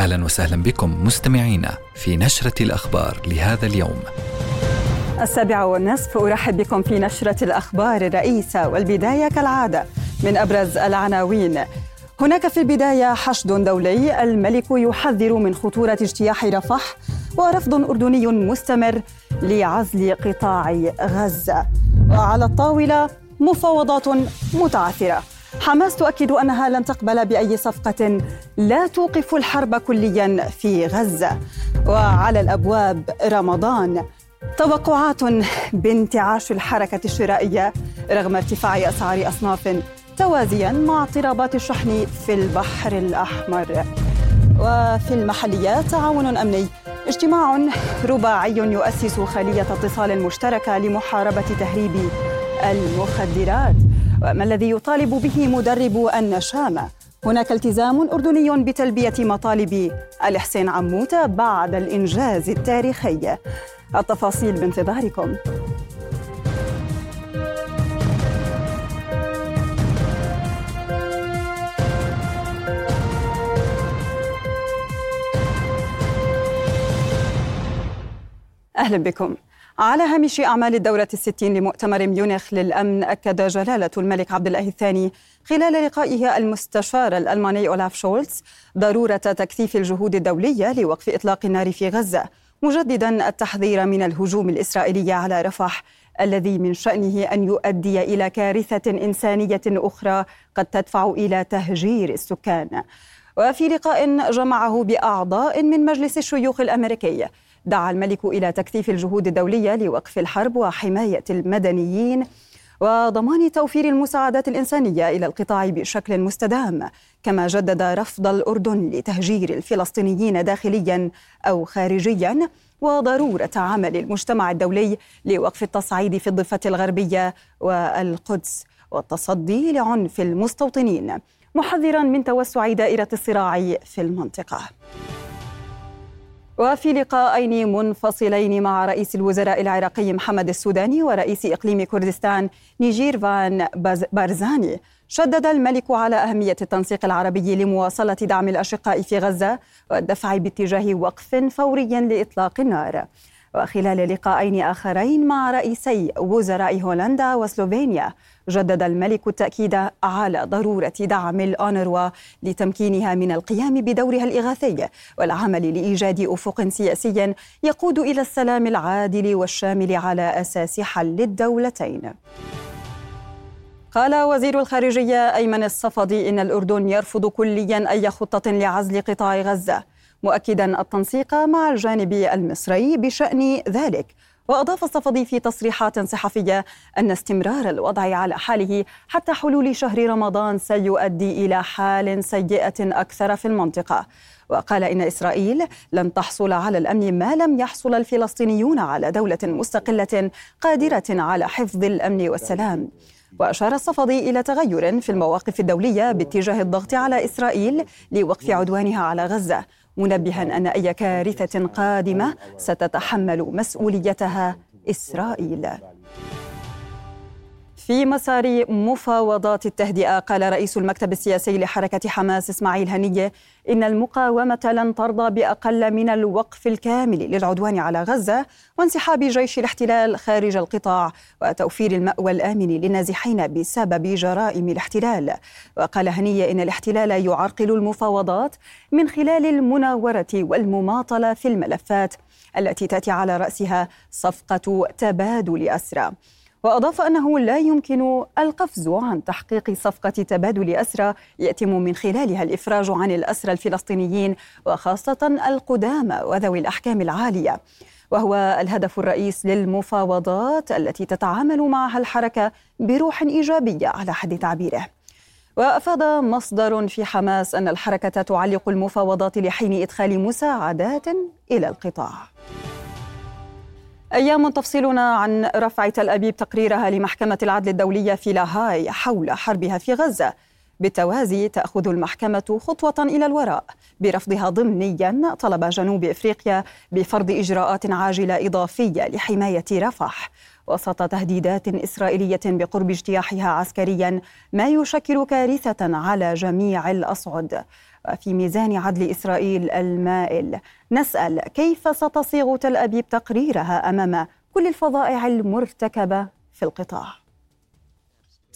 أهلا وسهلا بكم مستمعينا في نشرة الأخبار لهذا اليوم. السابعة والنصف أرحب بكم في نشرة الأخبار الرئيسة والبداية كالعادة من أبرز العناوين. هناك في البداية حشد دولي الملك يحذر من خطورة اجتياح رفح ورفض أردني مستمر لعزل قطاع غزة. وعلى الطاولة مفاوضات متعثرة. حماس تؤكد أنها لن تقبل بأي صفقة لا توقف الحرب كليا في غزة. وعلى الأبواب رمضان توقعات بانتعاش الحركة الشرائية رغم ارتفاع أسعار أصناف توازيا مع اضطرابات الشحن في البحر الأحمر. وفي المحليات تعاون أمني. اجتماع رباعي يؤسس خلية اتصال مشتركة لمحاربة تهريب المخدرات. وما الذي يطالب به مدرب النشامة هناك التزام أردني بتلبية مطالب الحسين عموتة بعد الإنجاز التاريخي. التفاصيل بانتظاركم. أهلا بكم. على هامش أعمال الدورة الستين لمؤتمر ميونخ للأمن أكد جلالة الملك عبد الله الثاني خلال لقائه المستشار الألماني أولاف شولتز ضرورة تكثيف الجهود الدولية لوقف إطلاق النار في غزة مجددا التحذير من الهجوم الإسرائيلي على رفح الذي من شأنه أن يؤدي إلى كارثة إنسانية أخرى قد تدفع إلى تهجير السكان. وفي لقاء جمعه بأعضاء من مجلس الشيوخ الأمريكي دعا الملك إلى تكثيف الجهود الدولية لوقف الحرب وحماية المدنيين وضمان توفير المساعدات الإنسانية إلى القطاع بشكل مستدام كما جدد رفض الأردن لتهجير الفلسطينيين داخليا أو خارجيا وضرورة عمل المجتمع الدولي لوقف التصعيد في الضفة الغربية والقدس والتصدي لعنف المستوطنين محذرا من توسع دائرة الصراع في المنطقة. وفي لقاءين منفصلين مع رئيس الوزراء العراقي محمد السوداني ورئيس إقليم كردستان نيجير فان بارزاني. شدد الملك على أهمية التنسيق العربي لمواصلة دعم الأشقاء في غزة والدفع باتجاه وقف فوري لإطلاق النار. وخلال لقاءين آخرين مع رئيسي وزراء هولندا وسلوفينيا جدد الملك التأكيد على ضرورة دعم الأونروا لتمكينها من القيام بدورها الإغاثي والعمل لإيجاد أفق سياسي يقود إلى السلام العادل والشامل على أساس حل الدولتين. قال وزير الخارجية أيمن الصفدي إن الأردن يرفض كليا أي خطة لعزل قطاع غزة. مؤكدا التنسيق مع الجانب المصري بشأن ذلك. وأضاف الصفدي في تصريحات صحفية أن استمرار الوضع على حاله حتى حلول شهر رمضان سيؤدي إلى حال سيئة أكثر في المنطقة. وقال إن إسرائيل لن تحصل على الأمن ما لم يحصل الفلسطينيون على دولة مستقلة قادرة على حفظ الأمن والسلام. وأشار الصفدي إلى تغير في المواقف الدولية باتجاه الضغط على إسرائيل لوقف عدوانها على غزة. منبها أن أي كارثة قادمة ستتحمل مسؤوليتها إسرائيل. في مسار مفاوضات التهدئة. قال رئيس المكتب السياسي لحركة حماس إسماعيل هنية إن المقاومة لن ترضى بأقل من الوقف الكامل للعدوان على غزة وانسحاب جيش الاحتلال خارج القطاع وتوفير المأوى الآمن للنازحين بسبب جرائم الاحتلال. وقال هنية إن الاحتلال يعرقل المفاوضات من خلال المناورة والمماطلة في الملفات التي تأتي على رأسها صفقة تبادل أسرى. وأضاف أنه لا يمكن القفز عن تحقيق صفقة تبادل أسرى يتم من خلالها الإفراج عن الأسرى الفلسطينيين وخاصة القدامى وذوي الأحكام العالية. وهو الهدف الرئيس للمفاوضات التي تتعامل معها الحركة بروح إيجابية على حد تعبيره. وأفاد مصدر في حماس أن الحركة تعلق المفاوضات لحين إدخال مساعدات إلى القطاع. أيام تفصلنا عن رفع تل أبيب تقريرها لمحكمة العدل الدولية في لاهاي حول حربها في غزة. بالتوازي تأخذ المحكمة خطوة إلى الوراء برفضها ضمنيا طلب جنوب إفريقيا بفرض إجراءات عاجلة إضافية لحماية رفح. وسط تهديدات إسرائيلية بقرب اجتياحها عسكريا ما يشكل كارثة على جميع الأصعد. وفي ميزان عدل إسرائيل المائل. نسأل كيف ستصيغ تل أبيب تقريرها أمام كل الفظائع المرتكبة في القطاع؟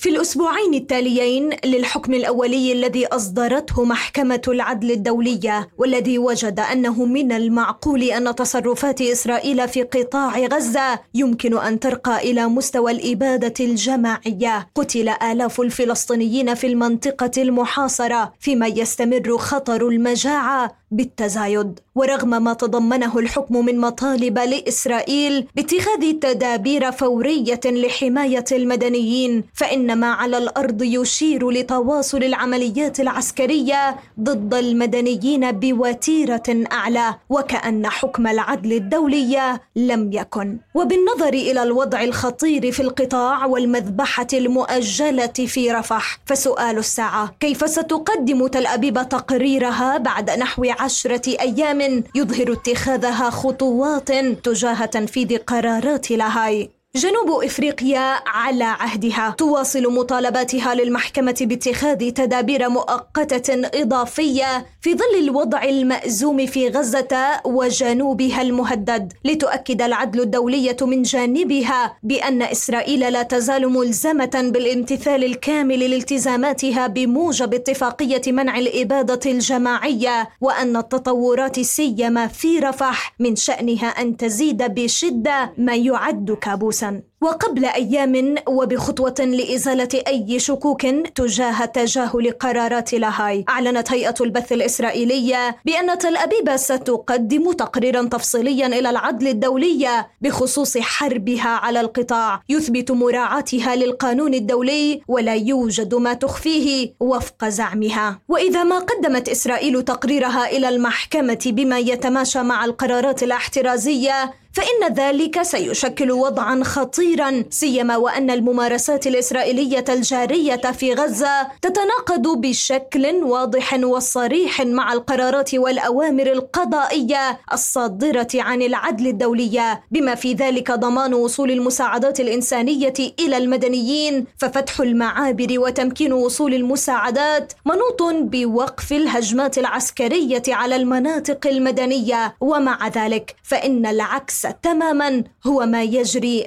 في الأسبوعين التاليين للحكم الأولي الذي أصدرته محكمة العدل الدولية والذي وجد أنه من المعقول أن تصرفات إسرائيل في قطاع غزة يمكن أن ترقى إلى مستوى الإبادة الجماعية. قتل آلاف الفلسطينيين في المنطقة المحاصرة فيما يستمر خطر المجاعة بالتزايد ورغم ما تضمنه الحكم من مطالب لإسرائيل باتخاذ تدابير فورية لحماية المدنيين فإن ما على الأرض يشير لتواصل العمليات العسكرية ضد المدنيين بوتيرة أعلى وكأن حكم العدل الدولي لم يكن. وبالنظر إلى الوضع الخطير في القطاع والمذبحة المؤجلة في رفح فسؤال الساعة كيف ستقدم تل أبيب تقريرها بعد نحو عشرة أيام يظهر اتخاذها خطوات تجاه تنفيذ قرارات لاهاي جنوب إفريقيا على عهدها. تواصل مطالباتها للمحكمة باتخاذ تدابير مؤقتة إضافية في ظل الوضع المأزوم في غزة وجنوبها المهدد. لتؤكد العدل الدوليه من جانبها بأن إسرائيل لا تزال ملزمة بالامتثال الكامل لالتزاماتها بموجب اتفاقية منع الإبادة الجماعية وأن التطورات سيما في رفح من شأنها أن تزيد بشدة ما يعد كابوسا. sun وقبل أيام وبخطوة لإزالة أي شكوك تجاه تجاهل قرارات لاهاي. أعلنت هيئة البث الإسرائيلية بأن تل أبيب ستقدم تقريرا تفصيليا إلى العدل الدولي بخصوص حربها على القطاع. يثبت مراعاتها للقانون الدولي ولا يوجد ما تخفيه وفق زعمها. وإذا ما قدمت إسرائيل تقريرها إلى المحكمة بما يتماشى مع القرارات الاحترازية فإن ذلك سيشكل وضعا خطيرا سيما وأن الممارسات الإسرائيلية الجارية في غزة تتناقض بشكل واضح وصريح مع القرارات والأوامر القضائية الصادرة عن العدل الدولي. بما في ذلك ضمان وصول المساعدات الإنسانية إلى المدنيين ففتح المعابر وتمكين وصول المساعدات منوط بوقف الهجمات العسكرية على المناطق المدنية. ومع ذلك فإن العكس تماما هو ما يجري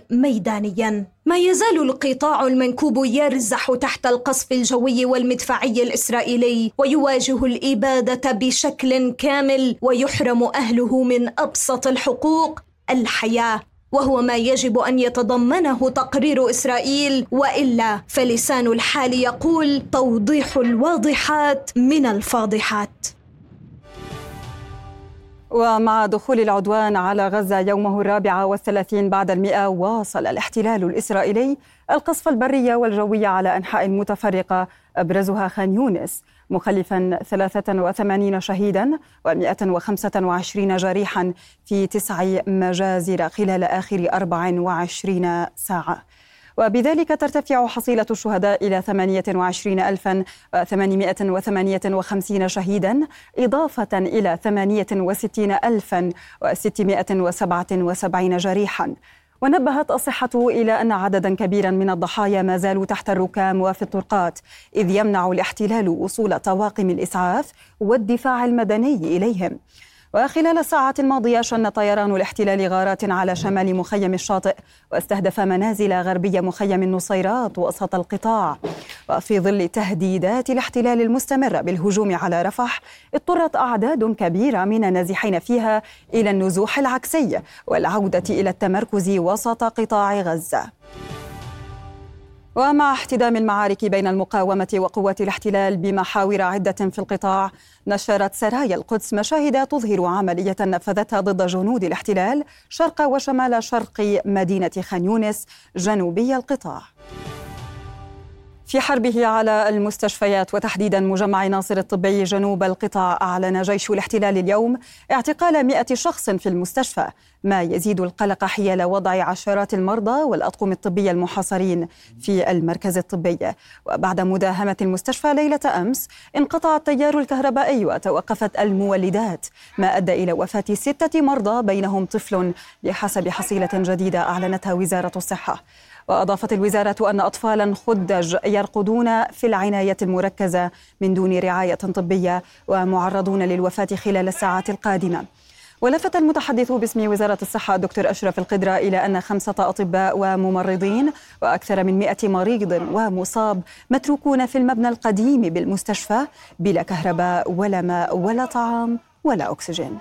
ميدانيا ما يزال القطاع المنكوب يرزح تحت القصف الجوي والمدفعي الإسرائيلي ويواجه الإبادة بشكل كامل ويحرم أهله من أبسط الحقوق الحياة. وهو ما يجب أن يتضمنه تقرير إسرائيل وإلا فلسان الحال يقول توضيح الواضحات من الفاضحات. ومع دخول العدوان على غزة يومه الرابع والثلاثين بعد المئة واصل الاحتلال الإسرائيلي القصف البري والجوي على أنحاء متفرقة أبرزها خان يونس مخلفا 83 شهيدا و125 جريحا في تسع مجازر خلال آخر 24 ساعة. وبذلك ترتفع حصيلة الشهداء إلى 28858 شهيدا إضافة إلى 68677 جريحا. ونبهت الصحة إلى أن عددا كبيرا من الضحايا ما زالوا تحت الركام وفي الطرقات إذ يمنع الاحتلال وصول طواقم الإسعاف والدفاع المدني إليهم. وخلال الساعات الماضية شن طيران الاحتلال غارات على شمال مخيم الشاطئ واستهدف منازل غربي مخيم النصيرات وسط القطاع. وفي ظل تهديدات الاحتلال المستمرة بالهجوم على رفح اضطرت أعداد كبيرة من النازحين فيها إلى النزوح العكسي والعودة إلى التمركز وسط قطاع غزة. ومع احتدام المعارك بين المقاومة وقوات الاحتلال بمحاور عدة في القطاع نشرت سرايا القدس مشاهد تظهر عملية نفذتها ضد جنود الاحتلال شرق وشمال شرق مدينة خان يونس جنوبي القطاع. في حربه على المستشفيات وتحديدا مجمع ناصر الطبي جنوب القطاع أعلن جيش الاحتلال اليوم اعتقال مئة شخص في المستشفى. ما يزيد القلق حيال وضع عشرات المرضى والأطقم الطبية المحاصرين في المركز الطبي. وبعد مداهمة المستشفى ليلة أمس انقطع التيار الكهربائي وتوقفت المولدات. ما أدى إلى وفاة ستة مرضى بينهم طفل بحسب حصيلة جديدة أعلنتها وزارة الصحة. وأضافت الوزارة أن أطفالا خدج يرقدون في العناية المركزة من دون رعاية طبية ومعرضون للوفاة خلال الساعات القادمة. ولفت المتحدث باسم وزارة الصحة الدكتور أشرف القدرة إلى أن خمسة أطباء وممرضين وأكثر من مئة مريض ومصاب متروكون في المبنى القديم بالمستشفى بلا كهرباء ولا ماء ولا طعام ولا أكسجين.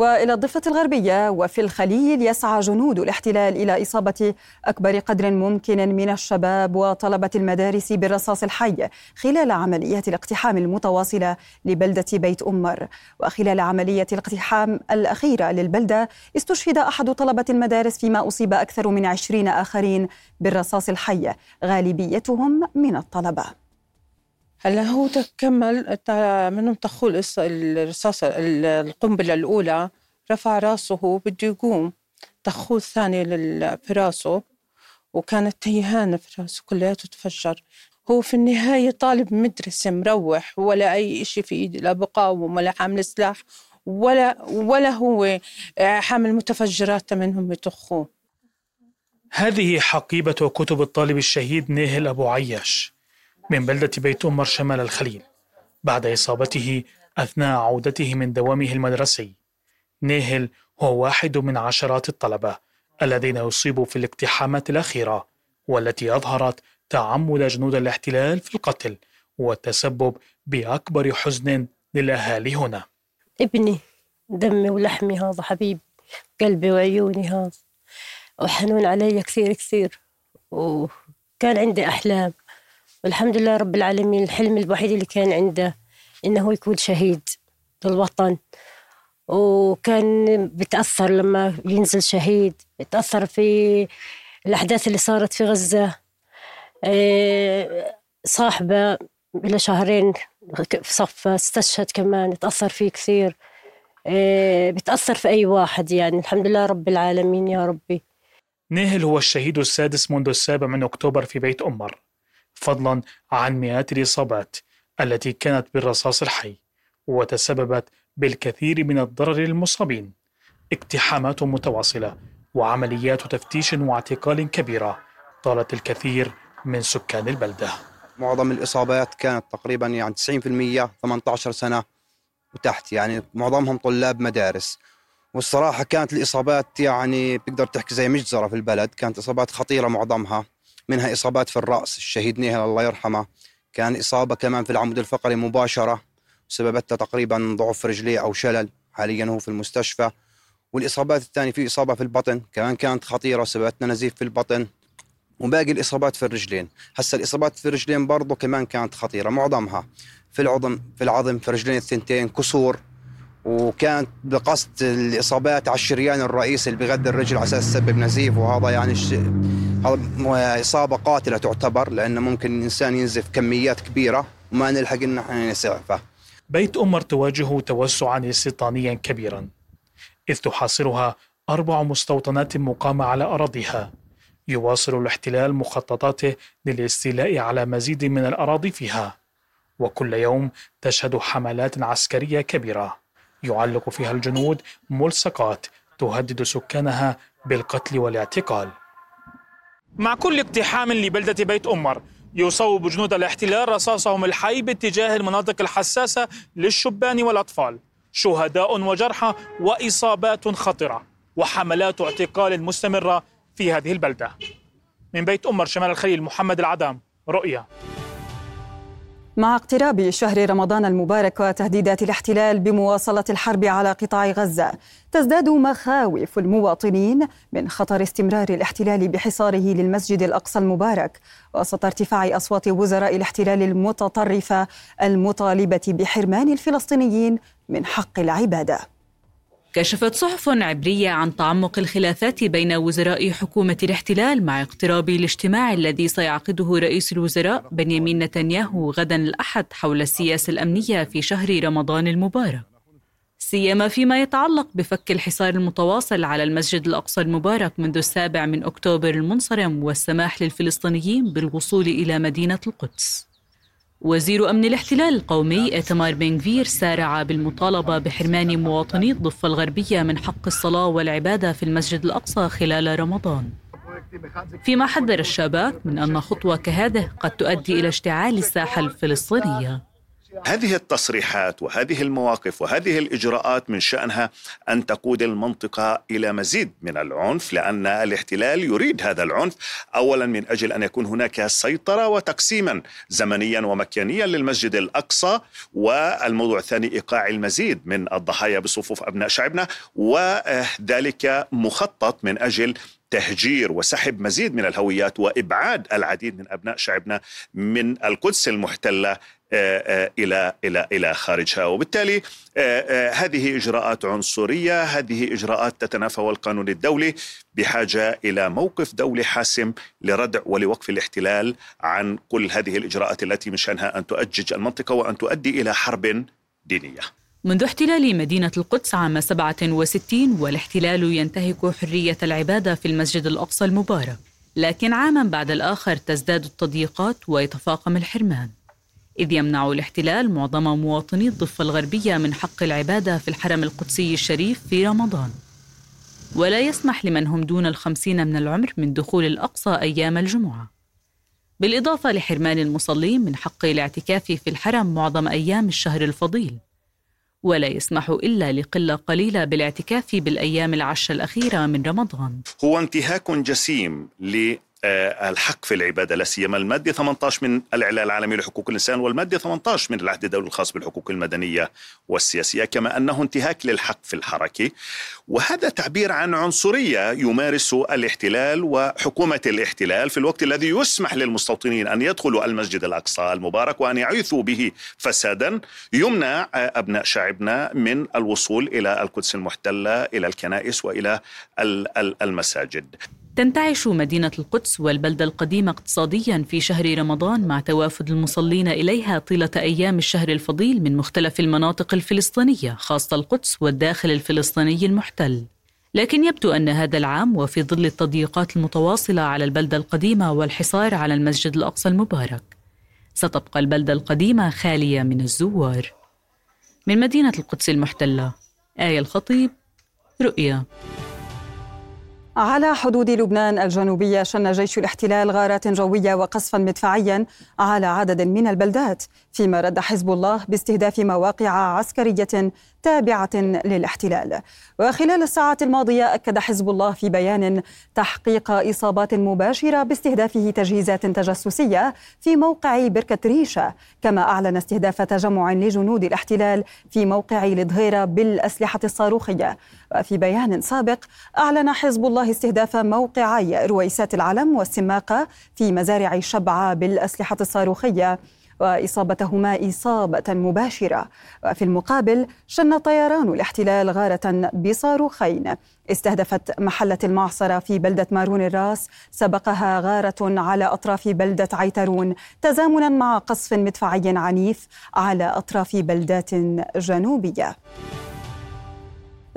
وإلى الضفة الغربية وفي الخليل يسعى جنود الاحتلال إلى إصابة أكبر قدر ممكن من الشباب وطلبة المدارس بالرصاص الحي خلال عمليات الاقتحام المتواصلة لبلدة بيت أمر. وخلال عملية الاقتحام الأخيرة للبلدة استشهد أحد طلبة المدارس فيما أصيب أكثر من عشرين آخرين بالرصاص الحي غالبيتهم من الطلبة. هلا هو تكمل منهم تخول الرصاصة القنبلة الأولى رفع راسه بده يقوم. تخوه الثاني في راسه وكانت تيهانة في راسه كلياته تفجر هو في النهاية طالب مدرسة مروح ولا أي إشي في إيده لا بقاوم ولا حامل سلاح ولا ولا هو حامل متفجرات منهم يطخوه هذه حقيبة كتب الطالب الشهيد نيهل أبو عياش. من بلدة بيت أمر شمال الخليل بعد إصابته أثناء عودته من دوامه المدرسي. نيهل هو واحد من عشرات الطلبة الذين أصيبوا في الاقتحامات الأخيرة والتي أظهرت تعمد جنود الاحتلال في القتل والتسبب بأكبر حزن للأهالي هنا. ابني دمي ولحمي هذا حبيب قلبي وعيوني هذا وحنون علي كثير كثير وكان عندي أحلام. والحمد لله رب العالمين الحلم الوحيد اللي كان عنده إنه يكون شهيد للوطن. وكان بتأثر لما ينزل شهيد بتأثر في الأحداث اللي صارت في غزة. آه، صاحبة إلى شهرين في صفة استشهد كمان تأثر فيه كثير. آه، بتأثر في أي واحد يعني. الحمد لله رب العالمين يا ربي. نيهل هو الشهيد السادس منذ السابع من أكتوبر في بيت أمر. فضلا عن مئات الإصابات التي كانت بالرصاص الحي وتسببت بالكثير من الضرر للمصابين. اقتحامات متواصلة وعمليات تفتيش واعتقال كبيرة طالت الكثير من سكان البلدة. معظم الإصابات كانت تقريبا يعني 90% 18 سنة وتحت يعني معظمهم طلاب مدارس. والصراحة كانت الإصابات يعني بتقدر تحكي زي مجزرة في البلد كانت إصابات خطيرة معظمها. منها إصابات في الرأس الشهيد نيهل الله يرحمه كان إصابة كمان في العمود الفقري مباشرة سببتها تقريبا ضعف رجليه أو شلل حاليا هو في المستشفى. والإصابات الثانية في إصابة في البطن كمان كانت خطيرة سببتنا نزيف في البطن وباقي الإصابات في الرجلين. هسا الإصابات في الرجلين برضه كمان كانت خطيرة معظمها في العظم في العظم في الرجلين الثنتين كسور وكانت بقصد الإصابات على الشريان الرئيسي اللي بغذي الرجل على أساس تسبب نزيف وهذا يعني الش... هذا إصابة قاتلة تعتبر لأنه ممكن الإنسان ينزف كميات كبيرة وما نلحق ان إحنا نسعفه. بيت أمر تواجه توسعا استيطانيا كبيرا إذ تحاصرها أربع مستوطنات مقامة على أراضيها يواصل الاحتلال مخططاته للاستيلاء على مزيد من الأراضي فيها وكل يوم تشهد حملات عسكرية كبيرة يعلق فيها الجنود ملصقات تهدد سكانها بالقتل والاعتقال. مع كل اقتحام لبلدة بيت أمر يصوب جنود الاحتلال رصاصهم الحي باتجاه المناطق الحساسة للشبان والأطفال. شهداء وجرحى وإصابات خطرة وحملات اعتقال مستمرة في هذه البلدة. من بيت أمر شمال الخليل محمد العدام رؤيا. مع اقتراب شهر رمضان المبارك وتهديدات الاحتلال بمواصلة الحرب على قطاع غزة تزداد مخاوف المواطنين من خطر استمرار الاحتلال بحصاره للمسجد الأقصى المبارك وسط ارتفاع أصوات وزراء الاحتلال المتطرفة المطالبة بحرمان الفلسطينيين من حق العبادة. كشفت صحف عبرية عن تعمق الخلافات بين وزراء حكومة الاحتلال مع اقتراب الاجتماع الذي سيعقده رئيس الوزراء بنيامين نتنياهو غدا الأحد حول السياسة الأمنية في شهر رمضان المبارك. سيما فيما يتعلق بفك الحصار المتواصل على المسجد الأقصى المبارك منذ السابع من أكتوبر المنصرم والسماح للفلسطينيين بالوصول إلى مدينة القدس. وزير أمن الاحتلال القومي إتمار بنغفير سارع بالمطالبة بحرمان مواطني الضفة الغربية من حق الصلاة والعبادة في المسجد الأقصى خلال رمضان. فيما حذر الشباب من أن خطوة كهذه قد تؤدي إلى اشتعال الساحة الفلسطينية. هذه التصريحات وهذه المواقف وهذه الإجراءات من شأنها أن تقود المنطقة إلى مزيد من العنف لأن الاحتلال يريد هذا العنف. اولا من أجل أن يكون هناك سيطرة وتقسيما زمنيا ومكانيا للمسجد الأقصى والموضوع الثاني إيقاع المزيد من الضحايا بصفوف أبناء شعبنا وذلك مخطط من أجل تهجير وسحب مزيد من الهويات وإبعاد العديد من أبناء شعبنا من القدس المحتلة إلى إلى إلى خارجها. وبالتالي آه، هذه إجراءات عنصرية هذه إجراءات تتنافى القانون الدولي بحاجة إلى موقف دولي حاسم لردع ولوقف الاحتلال عن كل هذه الإجراءات التي من شأنها أن تؤجج المنطقة وأن تؤدي إلى حرب دينية. منذ احتلال مدينة القدس عام 67 والاحتلال ينتهك حرية العبادة في المسجد الأقصى المبارك لكن عاما بعد الآخر تزداد التضييقات ويتفاقم الحرمان. إذ يمنع الاحتلال معظم مواطني الضفة الغربية من حق العبادة في الحرم القدسي الشريف في رمضان. ولا يسمح لمن هم دون الخمسين من العمر من دخول الأقصى أيام الجمعة. بالإضافة لحرمان المصلين من حق الاعتكاف في الحرم معظم أيام الشهر الفضيل. ولا يسمح إلا لقلة قليلة بالاعتكاف بالأيام العشر الأخيرة من رمضان. هو انتهاك جسيم آه، الحق في العبادة لا سيما المادة 18 من الإعلان العالمي لحقوق الإنسان والمادة 18 من العهد الدولي الخاص بالحقوق المدنية والسياسية كما أنه انتهاك للحق في الحركة. وهذا تعبير عن عنصرية يمارس الاحتلال وحكومة الاحتلال في الوقت الذي يسمح للمستوطنين أن يدخلوا المسجد الأقصى المبارك وأن يعيثوا به فسادا. يمنع أبناء شعبنا من الوصول إلى القدس المحتلة إلى الكنائس وإلى المساجد. تنتعش مدينة القدس والبلدة القديمة اقتصاديا في شهر رمضان مع توافد المصلين إليها طيلة أيام الشهر الفضيل من مختلف المناطق الفلسطينية خاصة القدس والداخل الفلسطيني المحتل. لكن يبدو أن هذا العام وفي ظل التضييقات المتواصلة على البلدة القديمة والحصار على المسجد الأقصى المبارك ستبقى البلدة القديمة خالية من الزوار. من مدينة القدس المحتلة آية الخطيب رؤيا على حدود لبنان الجنوبية شن جيش الاحتلال غارات جوية وقصفا مدفعيا على عدد من البلدات فيما رد حزب الله باستهداف مواقع عسكرية تابعة للاحتلال. وخلال الساعات الماضية أكد حزب الله في بيان تحقيق إصابات مباشرة باستهدافه تجهيزات تجسسية في موقع بركة ريشة كما أعلن استهداف تجمع لجنود الاحتلال في موقع الظهيرة بالأسلحة الصاروخية. وفي بيان سابق أعلن حزب الله استهداف موقعي رويسات العلم والسماقة في مزارع شبعة بالأسلحة الصاروخية. وإصابتهما إصابة مباشرة. وفي المقابل شن طيران الاحتلال غارة بصاروخين. استهدفت محلة المعصرة في بلدة مارون الراس. سبقها غارة على أطراف بلدة عيترون تزامنا مع قصف مدفعي عنيف على أطراف بلدات جنوبية.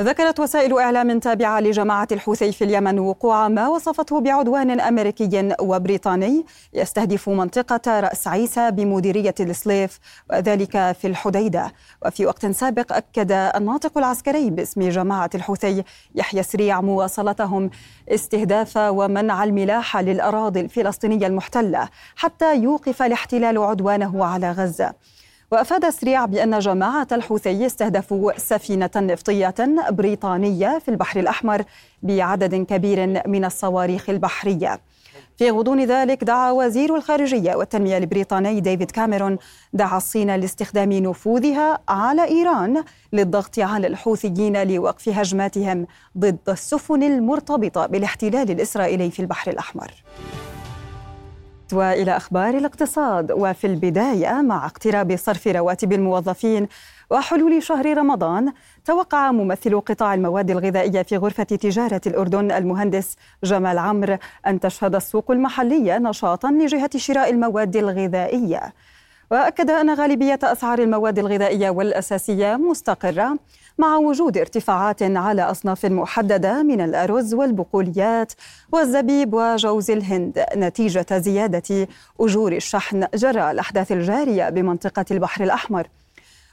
ذكرت وسائل إعلام تابعة لجماعة الحوثي في اليمن وقوع ما وصفته بعدوان أمريكي وبريطاني يستهدف منطقة رأس عيسى بمديرية السليف وذلك في الحديدة. وفي وقت سابق أكد الناطق العسكري باسم جماعة الحوثي يحيى سريع مواصلتهم استهداف ومنع الملاحة للأراضي الفلسطينية المحتلة حتى يوقف الاحتلال عدوانه على غزة. وأفاد سريع بأن جماعة الحوثي استهدفوا سفينة نفطية بريطانية في البحر الأحمر بعدد كبير من الصواريخ البحرية. في غضون ذلك دعا وزير الخارجية والتنمية البريطاني ديفيد كاميرون دعا الصين لاستخدام نفوذها على إيران للضغط على الحوثيين لوقف هجماتهم ضد السفن المرتبطة بالاحتلال الإسرائيلي في البحر الأحمر. وإلى أخبار الاقتصاد. وفي البداية مع اقتراب صرف رواتب الموظفين وحلول شهر رمضان توقع ممثل قطاع المواد الغذائية في غرفة تجارة الأردن المهندس جمال عمرو أن تشهد السوق المحلية نشاطا لجهة شراء المواد الغذائية. وأكد أن غالبية أسعار المواد الغذائية والأساسية مستقرة مع وجود ارتفاعات على أصناف محددة من الأرز والبقوليات والزبيب وجوز الهند. نتيجة زيادة أجور الشحن جراء الأحداث الجارية بمنطقة البحر الأحمر.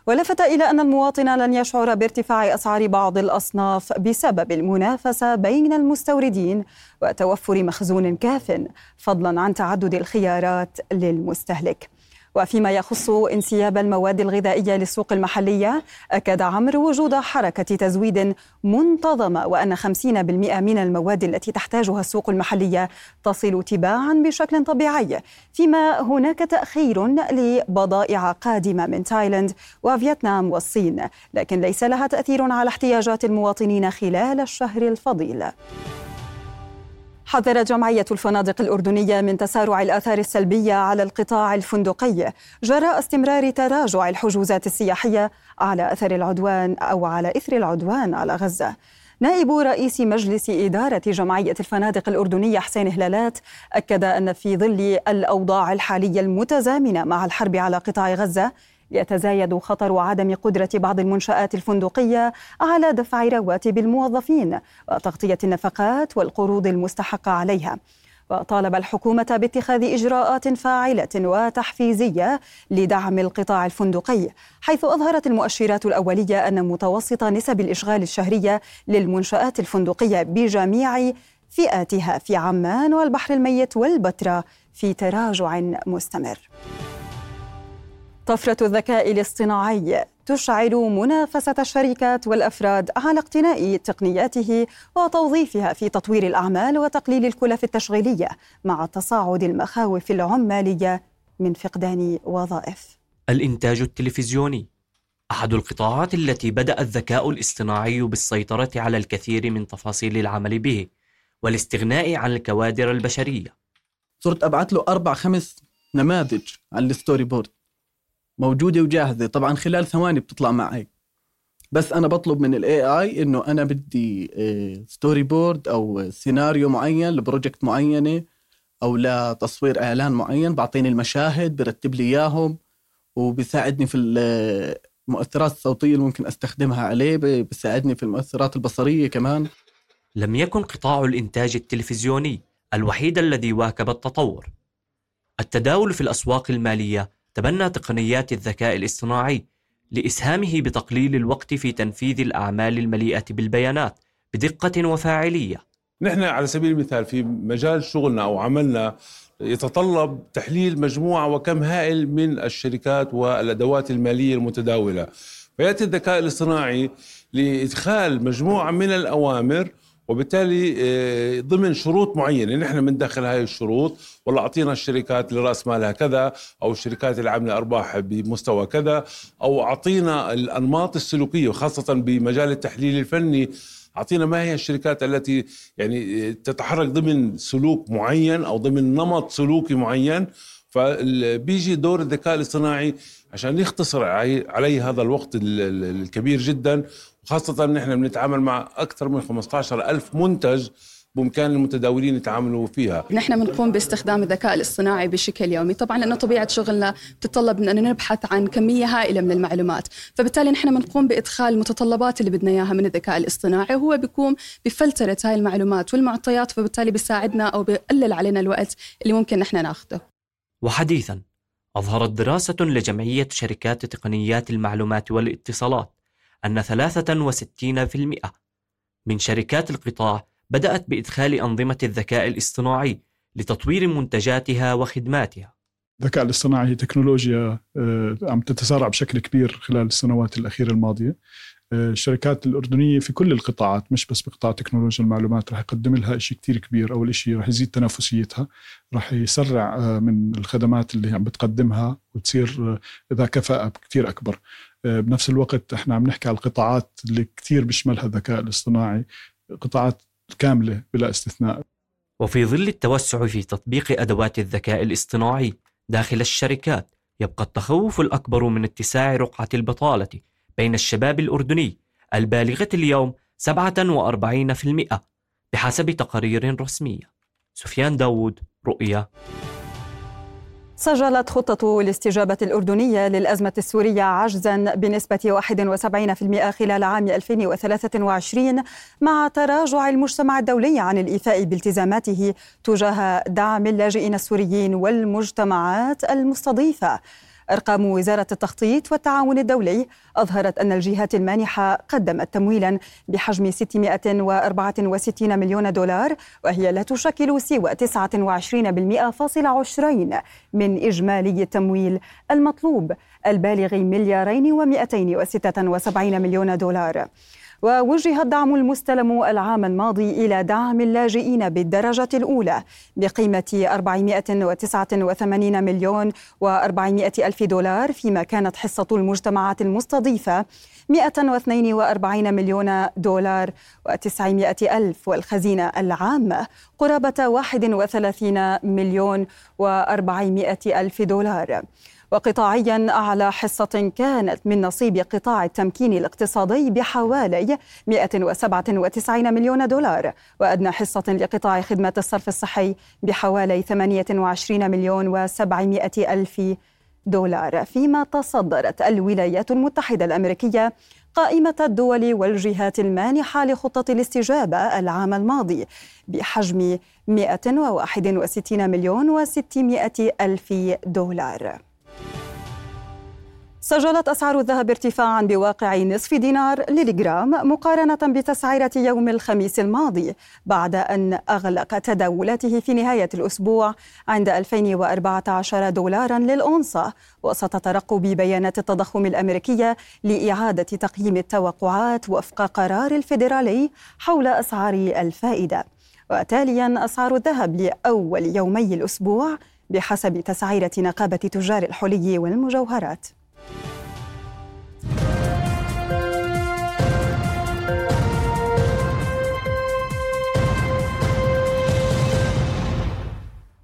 ولفت إلى أن المواطن لن يشعر بارتفاع أسعار بعض الأصناف بسبب المنافسة بين المستوردين وتوفر مخزون كاف فضلا عن تعدد الخيارات للمستهلك. وفيما يخص انسياب المواد الغذائية للسوق المحلية أكد عمرو وجود حركة تزويد منتظمة وأن 50% من المواد التي تحتاجها السوق المحلية تصل تباعا بشكل طبيعي. فيما هناك تأخير لبضائع قادمة من تايلاند وفيتنام والصين لكن ليس لها تأثير على احتياجات المواطنين خلال الشهر الفضيل. حذرت جمعية الفنادق الأردنية من تسارع الآثار السلبية على القطاع الفندقي جراء استمرار تراجع الحجوزات السياحية على أثر العدوان أو على إثر العدوان على غزة. نائب رئيس مجلس إدارة جمعية الفنادق الأردنية حسين هلالات أكد أن في ظل الأوضاع الحالية المتزامنة مع الحرب على قطاع غزة يتزايد خطر عدم قدرة بعض المنشآت الفندقية على دفع رواتب الموظفين وتغطية النفقات والقروض المستحقة عليها. وطالب الحكومة باتخاذ إجراءات فاعلة وتحفيزية لدعم القطاع الفندقي حيث أظهرت المؤشرات الأولية أن متوسط نسب الإشغال الشهرية للمنشآت الفندقية بجميع فئاتها في عمان والبحر الميت والبتراء في تراجع مستمر. طفرة الذكاء الاصطناعي تشعل منافسة الشركات والأفراد على اقتناء تقنياته وتوظيفها في تطوير الأعمال وتقليل الكلف التشغيلية مع تصاعد المخاوف العمالية من فقدان وظائف. الإنتاج التلفزيوني أحد القطاعات التي بدأ الذكاء الاصطناعي بالسيطرة على الكثير من تفاصيل العمل به والاستغناء عن الكوادر البشرية. صرت أبعث له أربع خمس نماذج على ال storyboard موجودة وجاهزة. طبعا خلال ثواني بتطلع معي. بس أنا بطلب من ال AI إنه أنا بدي storyboard أو سيناريو معين ل project معينة أو لتصوير إعلان معين. بعطيني المشاهد برتب لي إياهم وبيساعدني في المؤثرات الصوتية اللي ممكن أستخدمها عليه بيساعدني في المؤثرات البصرية كمان. لم يكن قطاع الإنتاج التلفزيوني الوحيد الذي واكب التطور. التداول في الأسواق المالية تبنى تقنيات الذكاء الاصطناعي لإسهامه بتقليل الوقت في تنفيذ الأعمال المليئة بالبيانات بدقة وفاعلية. نحن على سبيل المثال في مجال شغلنا أو عملنا يتطلب تحليل مجموعة وكم هائل من الشركات والأدوات المالية المتداولة فيأتي الذكاء الاصطناعي لإدخال مجموعة من الأوامر وبالتالي آه، ضمن شروط معينة نحن بندخل هاي الشروط والله أعطينا الشركات اللي راس مالها كذا أو الشركات اللي عامله أرباح بمستوى كذا أو أعطينا الأنماط السلوكية وخاصة بمجال التحليل الفني أعطينا ما هي الشركات التي يعني آه، تتحرك ضمن سلوك معين أو ضمن نمط سلوكي معين. فبيجي دور الذكاء الاصطناعي عشان يختصر علي هذا الوقت الكبير جدا وخاصة إن إحنا بنتعامل مع أكثر من 15 ألف منتج بإمكان المتداولين يتعاملوا فيها. نحن بنقوم باستخدام الذكاء الاصطناعي بشكل يومي. طبعا لأنه طبيعة شغلنا تتطلب اننا نبحث عن كمية هائلة من المعلومات. فبالتالي نحن بنقوم بإدخال المتطلبات اللي بدنا إياها من الذكاء الاصطناعي وهو بيقوم بفلترة هاي المعلومات والمعطيات فبالتالي بيساعدنا أو بيقلل علينا الوقت اللي ممكن نحن ناخذه وحديثا أظهرت دراسة لجمعية شركات تقنيات المعلومات والاتصالات أن 63% من شركات القطاع بدأت بإدخال أنظمة الذكاء الاصطناعي لتطوير منتجاتها وخدماتها. الذكاء الاصطناعي هي تكنولوجيا آه، عم تتسارع بشكل كبير خلال السنوات الأخيرة الماضية. آه، الشركات الأردنية في كل القطاعات مش بس بقطاع تكنولوجيا المعلومات رح يقدم لها شيء كتير كبير أول شيء رح يزيد تنافسيتها رح يسرع آه، من الخدمات اللي عم بتقدمها وتصير ذا كفاءة كتير أكبر بنفس الوقت إحنا عم نحكي على القطاعات اللي كثير بيشملها الذكاء الاصطناعي قطاعات كاملة بلا استثناء. وفي ظل التوسع في تطبيق أدوات الذكاء الاصطناعي داخل الشركات يبقى التخوف الأكبر من اتساع رقعة البطالة بين الشباب الأردني البالغة اليوم 47% بحسب تقارير رسمية. سفيان داوود رؤيا سجلت خطة الاستجابة الأردنية للأزمة السورية عجزا بنسبة 71% خلال عام 2023 مع تراجع المجتمع الدولي عن الإيفاء بالتزاماته تجاه دعم اللاجئين السوريين والمجتمعات المستضيفة. أرقام وزارة التخطيط والتعاون الدولي أظهرت أن الجهات المانحة قدمت تمويلا بحجم 664 مليون دولار وهي لا تشكل سوى 29% فاصل عشرين من إجمالي التمويل المطلوب البالغ مليارين و276 مليون دولار. ووجه الدعم المستلم العام الماضي إلى دعم اللاجئين بالدرجة الأولى بقيمة 489 مليون و400 ألف دولار فيما كانت حصة المجتمعات المستضيفة 142 مليون دولار و900 ألف والخزينة العامة قرابة 31 مليون و400 ألف دولار. وقطاعيا أعلى حصة كانت من نصيب قطاع التمكين الاقتصادي بحوالي 197 مليون دولار وأدنى حصة لقطاع خدمات الصرف الصحي بحوالي 28 مليون و700 ألف دولار. فيما تصدرت الولايات المتحدة الأمريكية قائمة الدول والجهات المانحة لخطة الاستجابة العام الماضي بحجم 161 مليون و600 ألف دولار. سجلت أسعار الذهب ارتفاعا بواقع نصف دينار للجرام مقارنة بتسعيرة يوم الخميس الماضي بعد أن أغلق تداولاته في نهاية الأسبوع عند 2014 دولارا للأونصة وسط ترقب بيانات التضخم الأمريكية لإعادة تقييم التوقعات وفق قرار الفيدرالي حول أسعار الفائدة. وتاليا أسعار الذهب لأول يومي الأسبوع بحسب تسعيرة نقابة تجار الحلي والمجوهرات.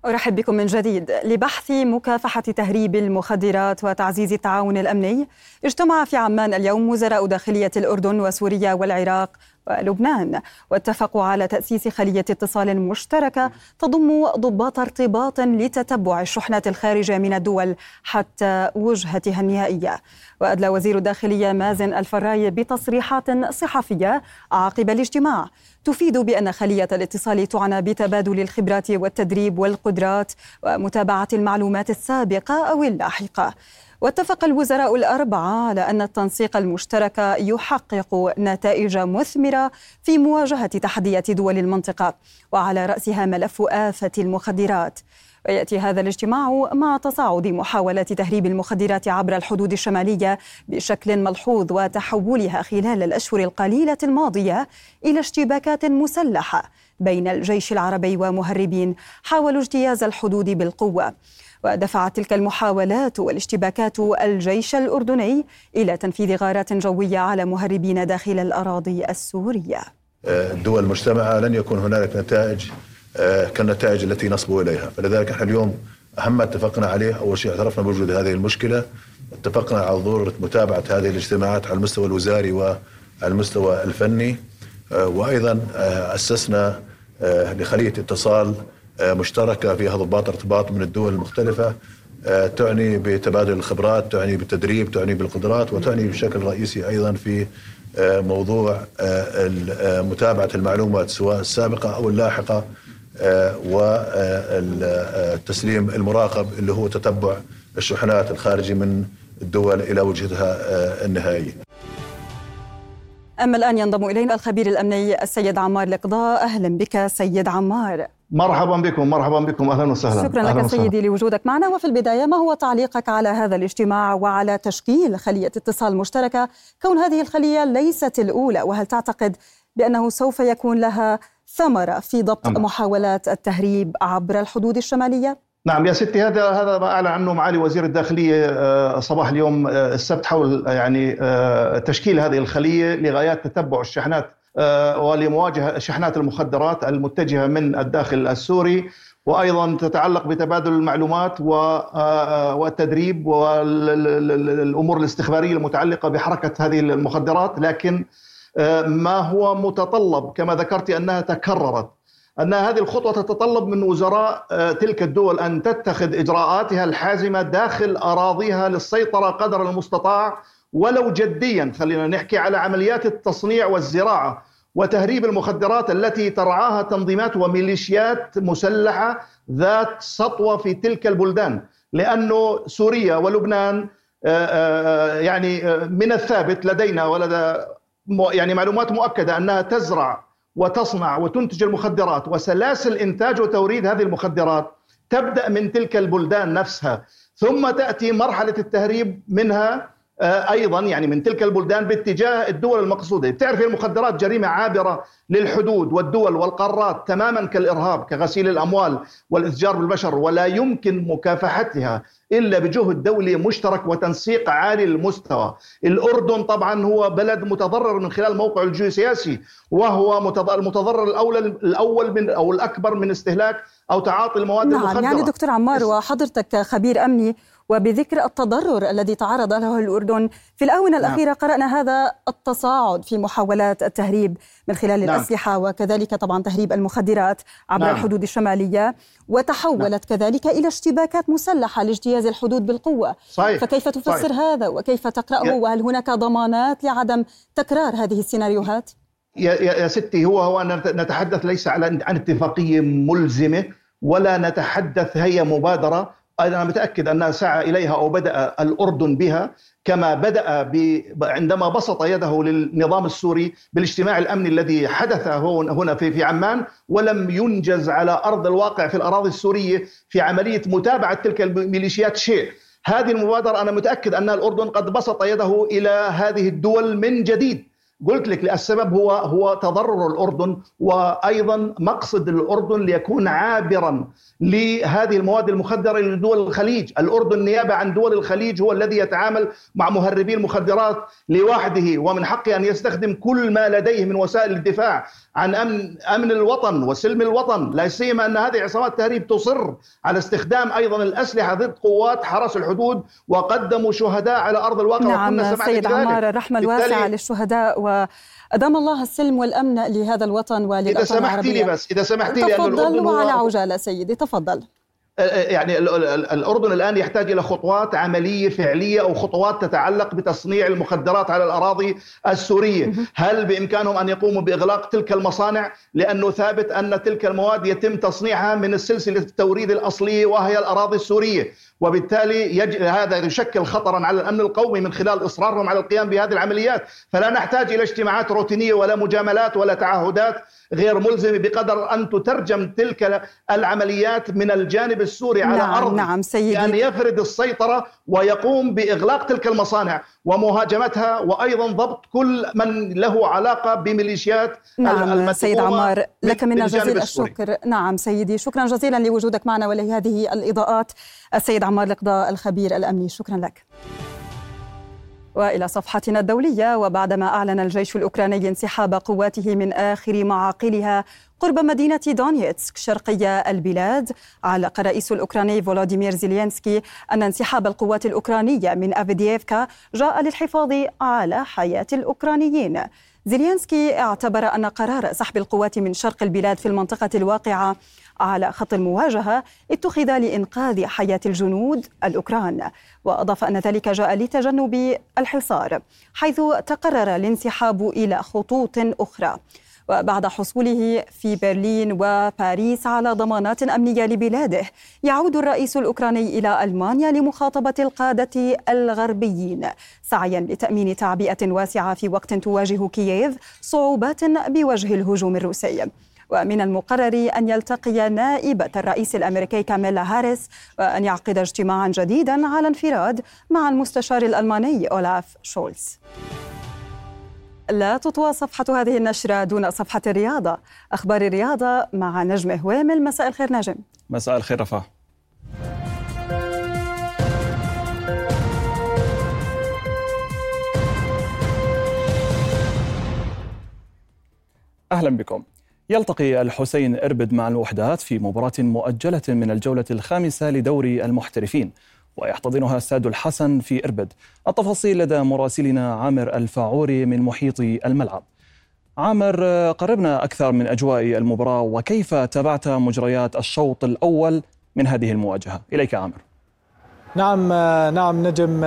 أرحب بكم من جديد. لبحث مكافحة تهريب المخدرات وتعزيز التعاون الأمني اجتمع في عمان اليوم وزراء داخلية الأردن وسوريا والعراق ولبنان واتفقوا على تأسيس خلية اتصال مشتركة تضم ضباط ارتباط لتتبع الشحنات الخارجة من الدول حتى وجهتها النهائية. وأدلى وزير الداخلية مازن الفراي بتصريحات صحفية عقب الاجتماع. تفيد بأن خلية الاتصال تعنى بتبادل الخبرات والتدريب والقدرات ومتابعة المعلومات السابقة أو اللاحقة. واتفق الوزراء الأربعة على أن التنسيق المشترك يحقق نتائج مثمرة في مواجهة تحديات دول المنطقة وعلى رأسها ملف آفة المخدرات. وياتي هذا الاجتماع مع تصاعد محاولات تهريب المخدرات عبر الحدود الشمالية بشكل ملحوظ وتحولها خلال الأشهر القليلة الماضية إلى اشتباكات مسلحة بين الجيش العربي ومهربين حاولوا اجتياز الحدود بالقوة. ودفعت تلك المحاولات والاشتباكات الجيش الأردني إلى تنفيذ غارات جوية على مهربين داخل الأراضي السورية. الدول المجتمعة لن يكون هنالك نتائج آه، كالنتائج التي نصبو إليها. فلذلك إحنا اليوم أهم ما اتفقنا عليه. أول شيء اعترفنا بوجود هذه المشكلة. اتفقنا على ضرورة متابعة هذه الاجتماعات على المستوى الوزاري وعلى المستوى الفني. آه، وأيضا آه، أسسنا لخلية اتصال مشتركة فيها ضباط ارتباط من الدول المختلفة تعني بتبادل الخبرات تعني بالتدريب تعني بالقدرات وتعني بشكل رئيسي أيضا في موضوع متابعة المعلومات سواء السابقة أو اللاحقة والتسليم المراقب اللي هو تتبع الشحنات الخارجي من الدول إلى وجهتها النهائي. أما الآن ينضم إلينا الخبير الأمني السيد عمار القضاء أهلا بك سيد عمار. مرحبا بكم مرحبا بكم. أهلا وسهلا. شكرا لك سيدي لوجودك معنا. وفي البداية ما هو تعليقك على هذا الاجتماع وعلى تشكيل خلية اتصال مشتركة؟ كون هذه الخلية ليست الأولى وهل تعتقد بأنه سوف يكون لها ثمرة في ضبط أم. محاولات التهريب عبر الحدود الشمالية؟ نعم يا ستي هذا هذا ما أعلن عنه معالي وزير الداخلية آه، صباح اليوم آه، السبت حول يعني آه، تشكيل هذه الخلية لغايات تتبع الشحنات ولمواجهة شحنات المخدرات المتجهة من الداخل السوري وأيضا تتعلق بتبادل المعلومات والتدريب والأمور الاستخبارية المتعلقة بحركة هذه المخدرات لكن ما هو متطلب كما ذكرت أنها تكررت. أن هذه الخطوة تتطلب من وزراء آه، تلك الدول أن تتخذ إجراءاتها الحازمة داخل أراضيها للسيطرة قدر المستطاع ولو جديا خلينا نحكي على عمليات التصنيع والزراعة وتهريب المخدرات التي ترعاها تنظيمات وميليشيات مسلحة ذات سطوة في تلك البلدان. لأنه سوريا ولبنان يعني من الثابت لدينا ولدى يعني معلومات مؤكدة أنها تزرع وتصنع وتنتج المخدرات وسلاسل إنتاج وتوريد هذه المخدرات تبدأ من تلك البلدان نفسها. ثم تأتي مرحلة التهريب منها آه، أيضا يعني من تلك البلدان باتجاه الدول المقصودة، بتعرف المخدرات جريمة عابرة للحدود والدول والقارات تماما كالإرهاب كغسيل الأموال والاتجار بالبشر ولا يمكن مكافحتها إلا بجهد دولي مشترك وتنسيق عالي المستوى. الأردن طبعا هو بلد متضرر من خلال موقعه الجيوسياسي وهو المتضرر الأول الأول من أو الأكبر من استهلاك أو تعاطي المواد نعم المخدرة. يعني دكتور عمار وحضرتك خبير أمني وبذكر التضرر الذي تعرض له الأردن في الآونة نعم. الأخيرة قرأنا هذا التصاعد في محاولات التهريب من خلال نعم. الأسلحة وكذلك طبعا تهريب المخدرات عبر نعم. الحدود الشمالية وتحولت نعم. كذلك إلى اشتباكات مسلحة لاجتياز الحدود بالقوة صحيح. فكيف تفسر صحيح. هذا وكيف تقرأه وهل هناك ضمانات لعدم تكرار هذه السيناريوهات؟ يا, يا ستي هو هو نتحدث ليس على عن اتفاقية ملزمة ولا نتحدث هي مبادرة أنا متأكد أنها سعى إليها أو بدأ الأردن بها كما بدأ ب... عندما بسط يده للنظام السوري بالاجتماع الأمني الذي حدث هنا في في عمان ولم ينجز على أرض الواقع في الأراضي السورية في عملية متابعة تلك الميليشيات شيء هذه المبادرة أنا متأكد أن الأردن قد بسط يده إلى هذه الدول من جديد. قلت لك السبب هو هو تضرر الأردن وأيضا مقصد الأردن ليكون عابرا لهذه المواد المخدرة لدول الخليج، الأردن نيابة عن دول الخليج هو الذي يتعامل مع مهربي المخدرات لوحده ومن حقه أن يستخدم كل ما لديه من وسائل الدفاع. عن امن أمن الوطن وسلم الوطن، لا سيما أن هذه عصابات التهريب تصر على استخدام أيضا الأسلحة ضد قوات حرس الحدود وقدموا شهداء على أرض الواقع. نعم سيد عمار الرحمة الواسعة للشهداء. وأدام الله السلم والأمن لهذا الوطن وللأوطان إذا سمحتي لي بس إذا سمحتي لي تفضل وعلى عجالة سيدي تفضل. يعني الأردن الآن يحتاج إلى خطوات عملية فعلية أو خطوات تتعلق بتصنيع المخدرات على الأراضي السورية، هل بإمكانهم أن يقوموا بإغلاق تلك المصانع؟ لأنه ثابت أن تلك المواد يتم تصنيعها من السلسلة التوريد الأصلية وهي الأراضي السورية، وبالتالي يج... هذا يشكل خطرا على الأمن القومي من خلال إصرارهم على القيام بهذه العمليات، فلا نحتاج إلى اجتماعات روتينية ولا مجاملات ولا تعهدات غير ملزمة بقدر أن تترجم تلك العمليات من الجانب السوري على نعم أرض. نعم سيدي. ان يفرض السيطرة ويقوم بإغلاق تلك المصانع ومهاجمتها وأيضا ضبط كل من له علاقة بميليشيات نعم سيد عمار لك منا جزيل الشكر. نعم سيدي شكرا جزيلا لوجودك معنا ولهذه الإضاءات. السيد عمار لقضاء الخبير الأمني شكرا لك. وإلى صفحتنا الدولية وبعدما أعلن الجيش الأوكراني انسحاب قواته من آخر معاقلها قرب مدينة دونيتسك شرقي البلاد علق الرئيس الأوكراني فولوديمير زيلينسكي أن انسحاب القوات الأوكرانية من أفدييفكا جاء للحفاظ على حياة الأوكرانيين. زيلينسكي اعتبر أن قرار سحب القوات من شرق البلاد في المنطقة الواقعة على خط المواجهة اتخذ لإنقاذ حياة الجنود الأوكران. وأضاف أن ذلك جاء لتجنب الحصار حيث تقرر الانسحاب إلى خطوط أخرى. وبعد حصوله في برلين وباريس على ضمانات أمنية لبلاده يعود الرئيس الأوكراني إلى ألمانيا لمخاطبة القادة الغربيين سعيا لتأمين تعبئة واسعة في وقت تواجه كييف صعوبات بوجه الهجوم الروسي. ومن المقرر أن يلتقي نائبة الرئيس الأمريكي كاميلا هاريس وأن يعقد اجتماعا جديدا على انفراد مع المستشار الألماني أولاف شولز لا تطوى صفحة هذه النشرة دون صفحة الرياضة. أخبار الرياضة مع نجم هوامل مساء الخير نجم. مساء الخير رفاه. أهلا بكم. يلتقي الحسين إربد مع الوحدات في مباراة مؤجلة من الجولة الخامسة لدوري المحترفين ويحتضنها الساد الحسن في إربد. التفاصيل لدى مراسلنا عامر الفاعوري من محيط الملعب. عامر قربنا أكثر من أجواء المباراة وكيف تابعت مجريات الشوط الأول من هذه المواجهة؟ إليك عامر. نعم نعم نجم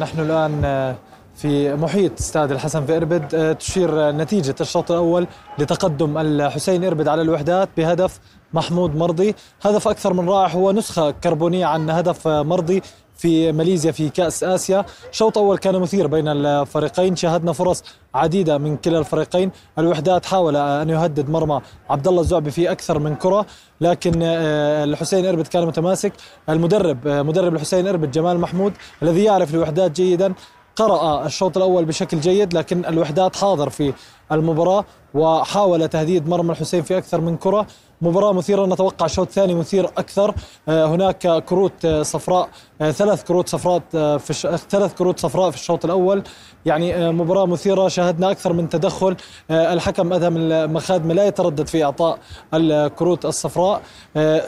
نحن الآن في محيط استاد الحسن في إربد تشير نتيجة الشوط الأول لتقدم الحسين إربد على الوحدات بهدف محمود مرضي. هدف أكثر من رائع هو نسخة كربونية عن هدف مرضي في ماليزيا في كأس آسيا. شوط أول كان مثير بين الفريقين شاهدنا فرص عديدة من كلا الفريقين. الوحدات حاول أن يهدد مرمى عبد الله الزعبي في أكثر من كرة لكن آه، الحسين إربد كان متماسك. المدرب آه، مدرب الحسين إربد جمال محمود الذي يعرف الوحدات جيدا قرأ الشوط الأول بشكل جيد لكن الوحدات حاضر في المباراة وحاول تهديد مرمى الحسين في أكثر من كرة. مباراة مثيرة نتوقع شوط ثاني مثير أكثر. آه، هناك كروت صفراء ثلاث كروت صفراء في الش... ثلاث كروت صفراء في الشوط الأول. يعني مباراة مثيرة شاهدنا أكثر من تدخل. الحكم أدهم المخادمة لا يتردد في إعطاء الكروت الصفراء.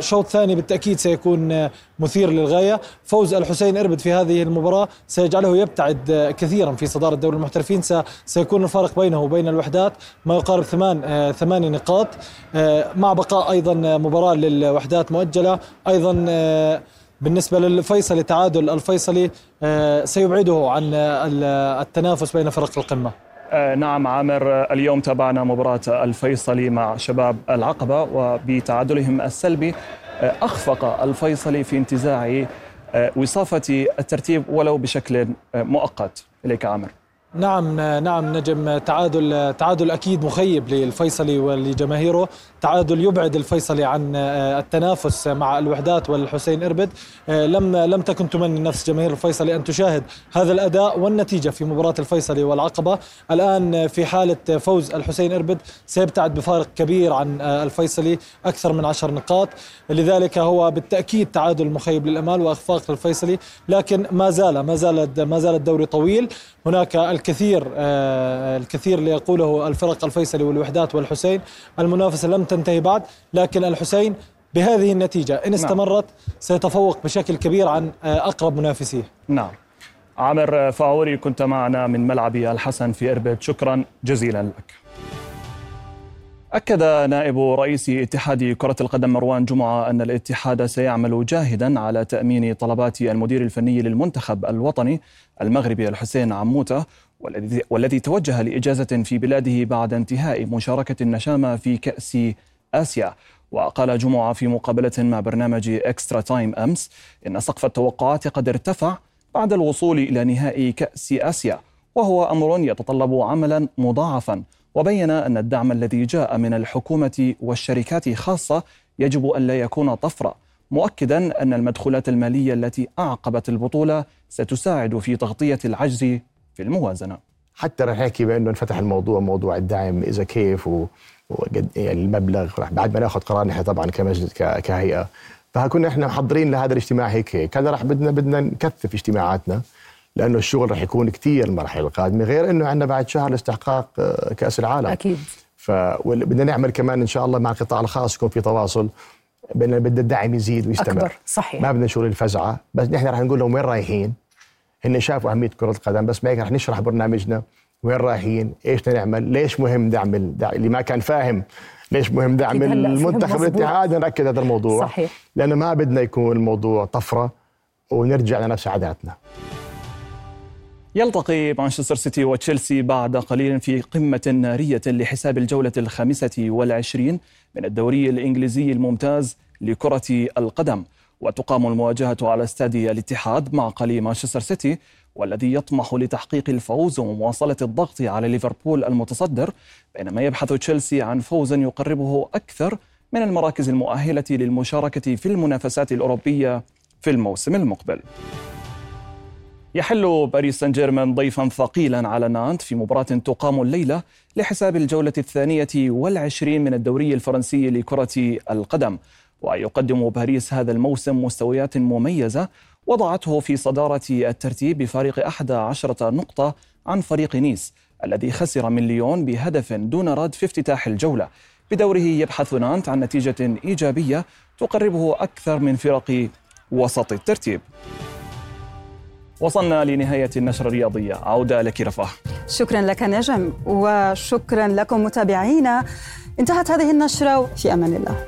شوط ثاني بالتأكيد سيكون مثير للغاية. فوز الحسين إربد في هذه المباراة. سيجعله يبتعد كثيرا في صدارة دوري المحترفين. سيكون الفارق بينه وبين الوحدات ما يقارب ثمان ثمانية نقاط. مع بقاء أيضا مباراة للوحدات مؤجلة. أيضا آه، بالنسبة للفيصلي تعادل الفيصلي آه، سيبعده عن التنافس بين فرق القمة. آه، نعم عامر. اليوم تابعنا مباراة الفيصلي مع شباب العقبة وبتعادلهم السلبي أخفق الفيصلي في انتزاع وصافة الترتيب ولو بشكل مؤقت. إليك عامر. نعم نعم نجم. تعادل تعادل أكيد مخيب للفيصلي ولجماهيره. تعادل يبعد الفيصلي عن التنافس مع الوحدات والحسين إربد. لم لم تكن تمني نفس جماهير الفيصلي أن تشاهد هذا الأداء والنتيجة في مباراة الفيصلي والعقبة. الآن في حالة فوز الحسين إربد سيبتعد بفارق كبير عن الفيصلي أكثر من عشر نقاط. لذلك هو بالتأكيد تعادل مخيب للأمال وإخفاق للفيصلي لكن ما زال ما زال ما زال الدوري طويل. هناك الكثير آه، الكثير ليقوله الفرق الفيصلي والوحدات والحسين. المنافسة لم تنتهي بعد لكن الحسين بهذه النتيجة إن نعم. استمرت سيتفوق بشكل كبير عن آه، أقرب منافسيه. نعم. عامر فاوري كنت معنا من ملعب الحسن في إربد شكرا جزيلا لك. أكد نائب رئيس اتحاد كرة القدم مروان جمعة أن الاتحاد سيعمل جاهدا على تأمين طلبات المدير الفني للمنتخب الوطني المغربي الحسين عموتة والذي توجه لإجازة في بلاده بعد انتهاء مشاركة النشامة في كأس آسيا. وقال جمعة في مقابلة مع برنامج إكسترا تايم أمس إن سقف التوقعات قد ارتفع بعد الوصول إلى نهائي كأس آسيا وهو أمر يتطلب عملا مضاعفا. وبين أن الدعم الذي جاء من الحكومة والشركات خاصة يجب أن لا يكون طفرة مؤكدا أن المدخولات المالية التي أعقبت البطولة ستساعد في تغطية العجز في الموازنة. حتى رح نحكي بأنه انفتح الموضوع موضوع الدعم إذا كيف و... وقد يعني المبلغ رح بعد ما ناخذ قرار نحن طبعا كمجلس ك... كهيئة. فكنا إحنا محضرين لهذا الاجتماع هيك هيك. هذا رح بدنا بدنا نكثف اجتماعاتنا. لأنه الشغل رح يكون كثير المرحلة القادمة غير إنه عندنا بعد شهر لاستحقاق آه، كأس العالم. أكيد. فبدنا نعمل كمان إن شاء الله مع القطاع الخاص يكون في تواصل. بدنا بدنا الدعم يزيد ويستمر. أكبر. صحيح. ما بدنا شغل الفزعة بس نحن رح نقول لهم وين رايحين؟ هن شافوا أهمية كرة القدم بس ما هيك رح نشرح برنامجنا. وين رايحين؟ إيش بدنا نعمل؟ ليش مهم دعم اللي ما كان فاهم ليش مهم دعم المنتخب الاتحاد؟ نركز هذا الموضوع. صحيح. لأنه ما بدنا يكون الموضوع طفرة ونرجع لنفس عاداتنا. يلتقي مانشستر سيتي وتشيلسي بعد قليل في قمة نارية لحساب الجولة الخامسة والعشرين من الدوري الإنجليزي الممتاز لكرة القدم. وتقام المواجهة على استاد الاتحاد معقل مانشستر سيتي والذي يطمح لتحقيق الفوز ومواصلة الضغط على ليفربول المتصدر بينما يبحث تشيلسي عن فوز يقربه أكثر من المراكز المؤهلة للمشاركة في المنافسات الأوروبية في الموسم المقبل. يحل باريس سان جيرمان ضيفا ثقيلا على نانت في مباراة تقام الليلة لحساب الجولة الثانية والعشرين من الدوري الفرنسي لكرة القدم. ويقدم باريس هذا الموسم مستويات مميزة وضعته في صدارة الترتيب بفارق 11 نقطة عن فريق نيس الذي خسر من ليون بهدف دون رد في افتتاح الجولة. بدوره يبحث نانت عن نتيجة إيجابية تقربه أكثر من فرق وسط الترتيب. وصلنا لنهاية النشرة الرياضية. عودة لك رفاه. شكرا لك نجم وشكرا لكم متابعينا. انتهت هذه النشرة في أمان الله.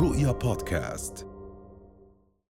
رؤيا بودكاست.